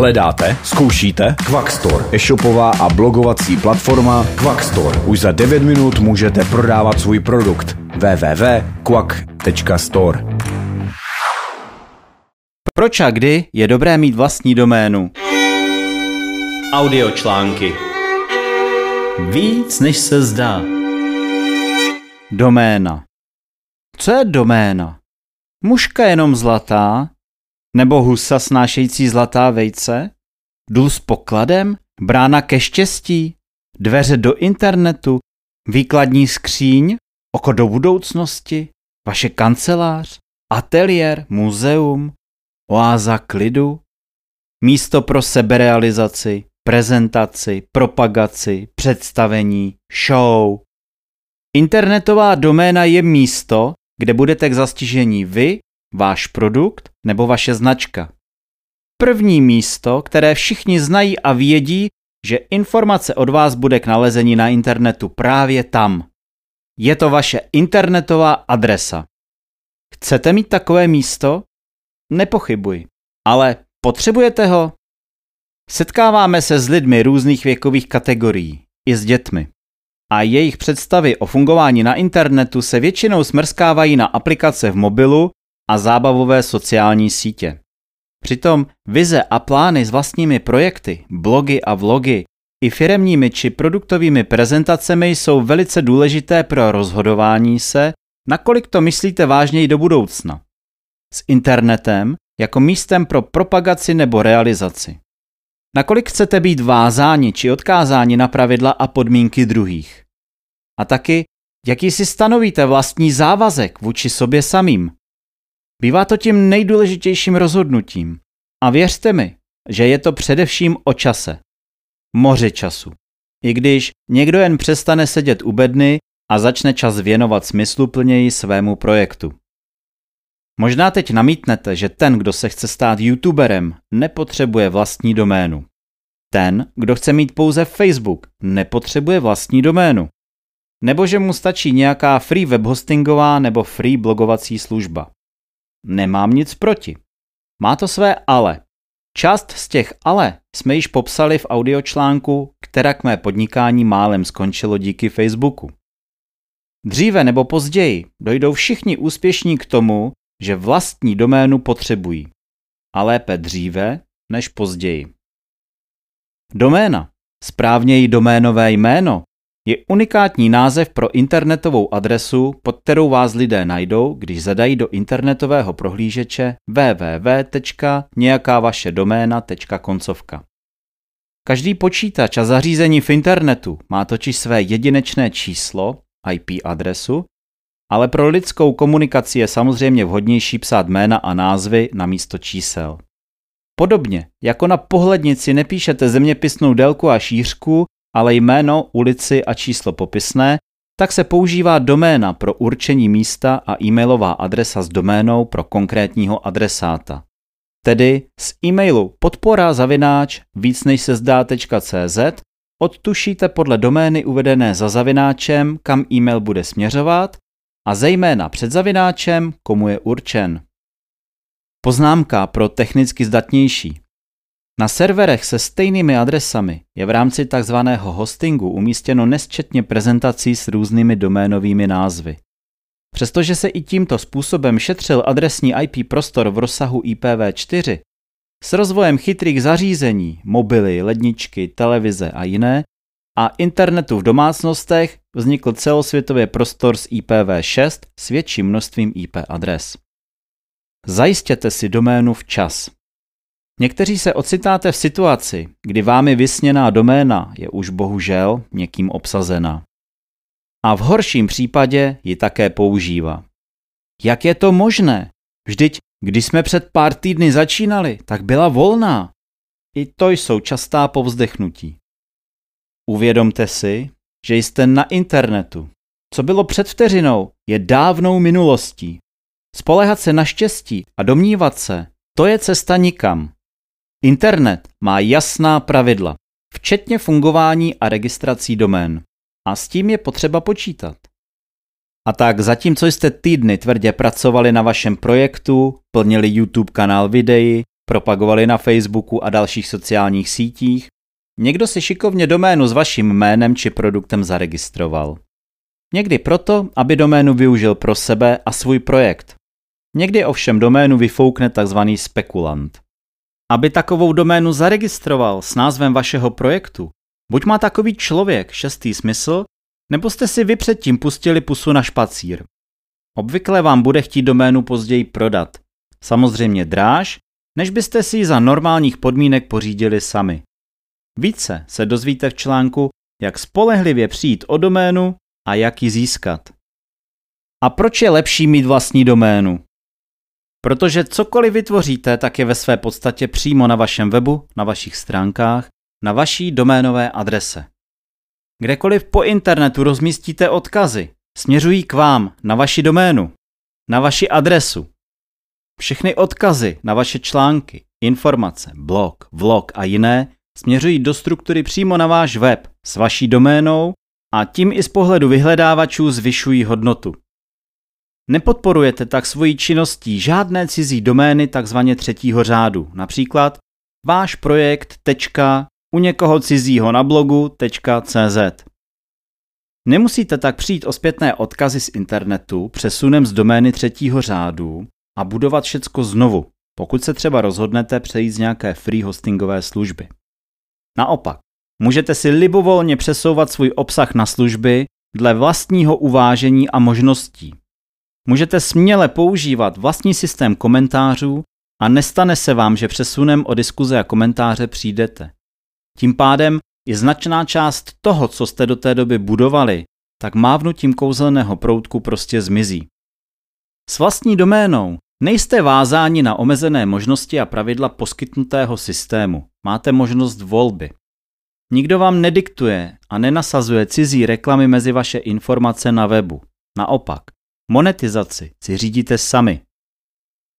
Hledáte? Zkoušíte? Quackstore, e-shopová a blogovací platforma Quackstore. Už za 9 minut můžete prodávat svůj produkt. www.quack.store Proč a kdy je dobré mít vlastní doménu? Audio články. Víc než se zdá. Doména. Co je doména? Muška jenom zlatá? Nebo husa snášející zlatá vejce? Důl s pokladem? Brána ke štěstí? Dveře do internetu? Výkladní skříň? Oko do budoucnosti? Vaše kancelář? Ateliér? Muzeum? Oáza klidu? Místo pro seberealizaci? Prezentaci? Propagaci? Představení? Show? Internetová doména je místo, kde budete k zastižení vy, váš produkt nebo vaše značka. První místo, které všichni znají a vědí, že informace od vás bude k nalezení na internetu právě tam. Je to vaše internetová adresa. Chcete mít takové místo? Nepochybuji. Ale potřebujete ho? Setkáváme se s lidmi různých věkových kategorií, i s dětmi a jejich představy o fungování na internetu se většinou smrskávají na aplikace v mobilu a zábavové sociální sítě. Přitom vize a plány s vlastními projekty, blogy a vlogy i firemními či produktovými prezentacemi jsou velice důležité pro rozhodování se, nakolik to myslíte vážněji do budoucna. S internetem jako místem pro propagaci nebo realizaci. Nakolik chcete být vázáni či odkázáni na pravidla a podmínky druhých. A taky, jaký si stanovíte vlastní závazek vůči sobě samým. Bývá to tím nejdůležitějším rozhodnutím. A věřte mi, že je to především o čase. Moře času. I když někdo jen přestane sedět u bedny a začne čas věnovat smysluplněji svému projektu. Možná teď namítnete, že ten, kdo se chce stát youtuberem, nepotřebuje vlastní doménu. Ten, kdo chce mít pouze Facebook, nepotřebuje vlastní doménu. Nebo že mu stačí nějaká free webhostingová nebo free blogovací služba. Nemám nic proti. Má to své ale. Část z těch ale jsme již popsali v audiočlánku, která k mé podnikání málem skončilo díky Facebooku. Dříve nebo později dojdou všichni úspěšní k tomu, že vlastní doménu potřebují. A lépe dříve než později. Doména, správněji doménové jméno, je unikátní název pro internetovou adresu, pod kterou vás lidé najdou, když zadají do internetového prohlížeče www.nějakávašedoména.koncovka. Každý počítač a zařízení v internetu má totiž své jedinečné číslo, IP adresu, ale pro lidskou komunikaci je samozřejmě vhodnější psát jména a názvy na místo čísel. Podobně, jako na pohlednici nepíšete zeměpisnou délku a šířku, ale jméno, ulici a číslo popisné, tak se používá doména pro určení místa a e-mailová adresa s doménou pro konkrétního adresáta. Tedy z e-mailu podpora zavináč víc než se zdá.cz odtušíte podle domény uvedené za zavináčem, kam e-mail bude směřovat a zejména před zavináčem, komu je určen. Poznámka pro technicky zdatnější. Na serverech se stejnými adresami je v rámci tzv. hostingu umístěno nesčetně prezentací s různými doménovými názvy. Přestože se i tímto způsobem šetřil adresní IP prostor v rozsahu IPv4, s rozvojem chytrých zařízení, mobily, ledničky, televize a jiné a internetu v domácnostech vznikl celosvětově prostor s IPv6 s větším množstvím IP adres. Zajistěte si doménu včas. Někteří se ocitáte v situaci, kdy vámi vysněná doména je už bohužel někým obsazena. A v horším případě ji také používá. Jak je to možné? Vždyť, když jsme před pár týdny začínali, tak byla volná. I to jsou častá povzdechnutí. Uvědomte si, že jste na internetu. Co bylo před vteřinou, je dávnou minulostí. Spolehat se na štěstí a domnívat se, to je cesta nikam. Internet má jasná pravidla, včetně fungování a registrací domén. A s tím je potřeba počítat. A tak zatímco jste týdny tvrdě pracovali na vašem projektu, plnili YouTube kanál videí, propagovali na Facebooku a dalších sociálních sítích, někdo si šikovně doménu s vaším jménem či produktem zaregistroval. Někdy proto, aby doménu využil pro sebe a svůj projekt. Někdy ovšem doménu vyfoukne tzv. spekulant. Aby takovou doménu zaregistroval s názvem vašeho projektu, buď má takový člověk šestý smysl, nebo jste si vy předtím pustili pusu na špacír. Obvykle vám bude chtít doménu později prodat. Samozřejmě dráž, než byste si ji za normálních podmínek pořídili sami. Více se dozvíte v článku, jak spolehlivě přijít o doménu a jak ji získat. A proč je lepší mít vlastní doménu? Protože cokoliv vytvoříte, tak je ve své podstatě přímo na vašem webu, na vašich stránkách, na vaší doménové adrese. Kdekoliv po internetu rozmístíte odkazy, směřují k vám, na vaši doménu, na vaši adresu. Všechny odkazy na vaše články, informace, blog, vlog a jiné směřují do struktury přímo na váš web s vaší doménou a tím i z pohledu vyhledávačů zvyšují hodnotu. Nepodporujete tak svojí činností žádné cizí domény takzvaně třetího řádu, například váš projekt tečka, u někoho cizího na blogu .cz. Nemusíte tak přijít o zpětné odkazy z internetu přesunem z domény třetího řádu a budovat všecko znovu, pokud se třeba rozhodnete přejít z nějaké free hostingové služby. Naopak, můžete si libovolně přesouvat svůj obsah na služby dle vlastního uvážení a možností. Můžete směle používat vlastní systém komentářů a nestane se vám, že přesunem o diskuze a komentáře přijdete. Tím pádem i značná část toho, co jste do té doby budovali, tak mávnutím kouzelného proutku prostě zmizí. S vlastní doménou nejste vázáni na omezené možnosti a pravidla poskytnutého systému. Máte možnost volby. Nikdo vám nediktuje a nenasazuje cizí reklamy mezi vaše informace na webu. Naopak, monetizaci si řídíte sami.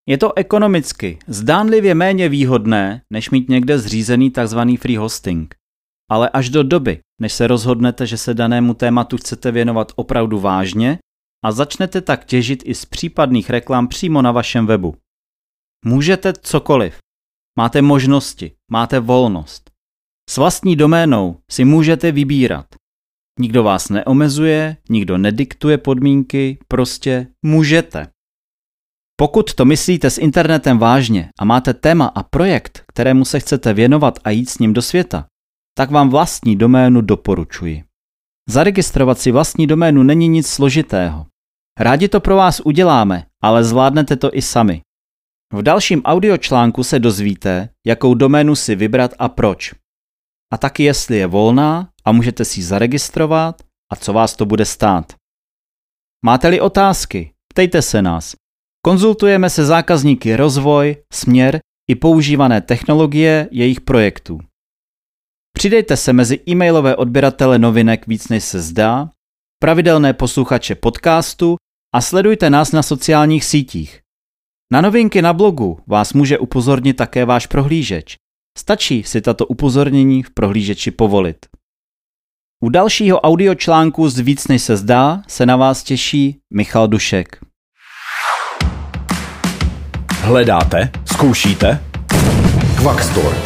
Je to ekonomicky zdánlivě méně výhodné, než mít někde zřízený tzv. free hosting. Ale až do doby, než se rozhodnete, že se danému tématu chcete věnovat opravdu vážně a začnete tak těžit i z případných reklam přímo na vašem webu. Můžete cokoliv. Máte možnosti, máte volnost. S vlastní doménou si můžete vybírat. Nikdo vás neomezuje, nikdo nediktuje podmínky, prostě můžete. Pokud to myslíte s internetem vážně a máte téma a projekt, kterému se chcete věnovat a jít s ním do světa, tak vám vlastní doménu doporučuji. Zaregistrovat si vlastní doménu není nic složitého. Rádi to pro vás uděláme, ale zvládnete to i sami. V dalším audiočlánku se dozvíte, jakou doménu si vybrat a proč. A taky jestli je volná a můžete si ji zaregistrovat a co vás to bude stát. Máte-li otázky, ptejte se nás. Konzultujeme se zákazníky rozvoj, směr i používané technologie jejich projektů. Přidejte se mezi e-mailové odběratele novinek víc než se zdá, pravidelné posluchače podcastu a sledujte nás na sociálních sítích. Na novinky na blogu vás může upozornit také váš prohlížeč. Stačí si tato upozornění v prohlížeči povolit. U dalšího audiočlánku z Víc než se zdá se na vás těší Michal Dušek. Hledáte? Zkoušíte? Quackstore.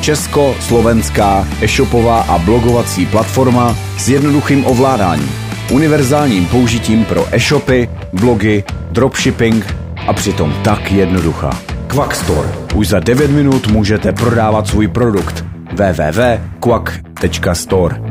Česko-slovenská e-shopová a blogovací platforma s jednoduchým ovládáním, univerzálním použitím pro e-shopy, blogy, dropshipping a přitom tak jednoduchá. Quackstore. Už za 9 minut můžete prodávat svůj produkt. www.quack.store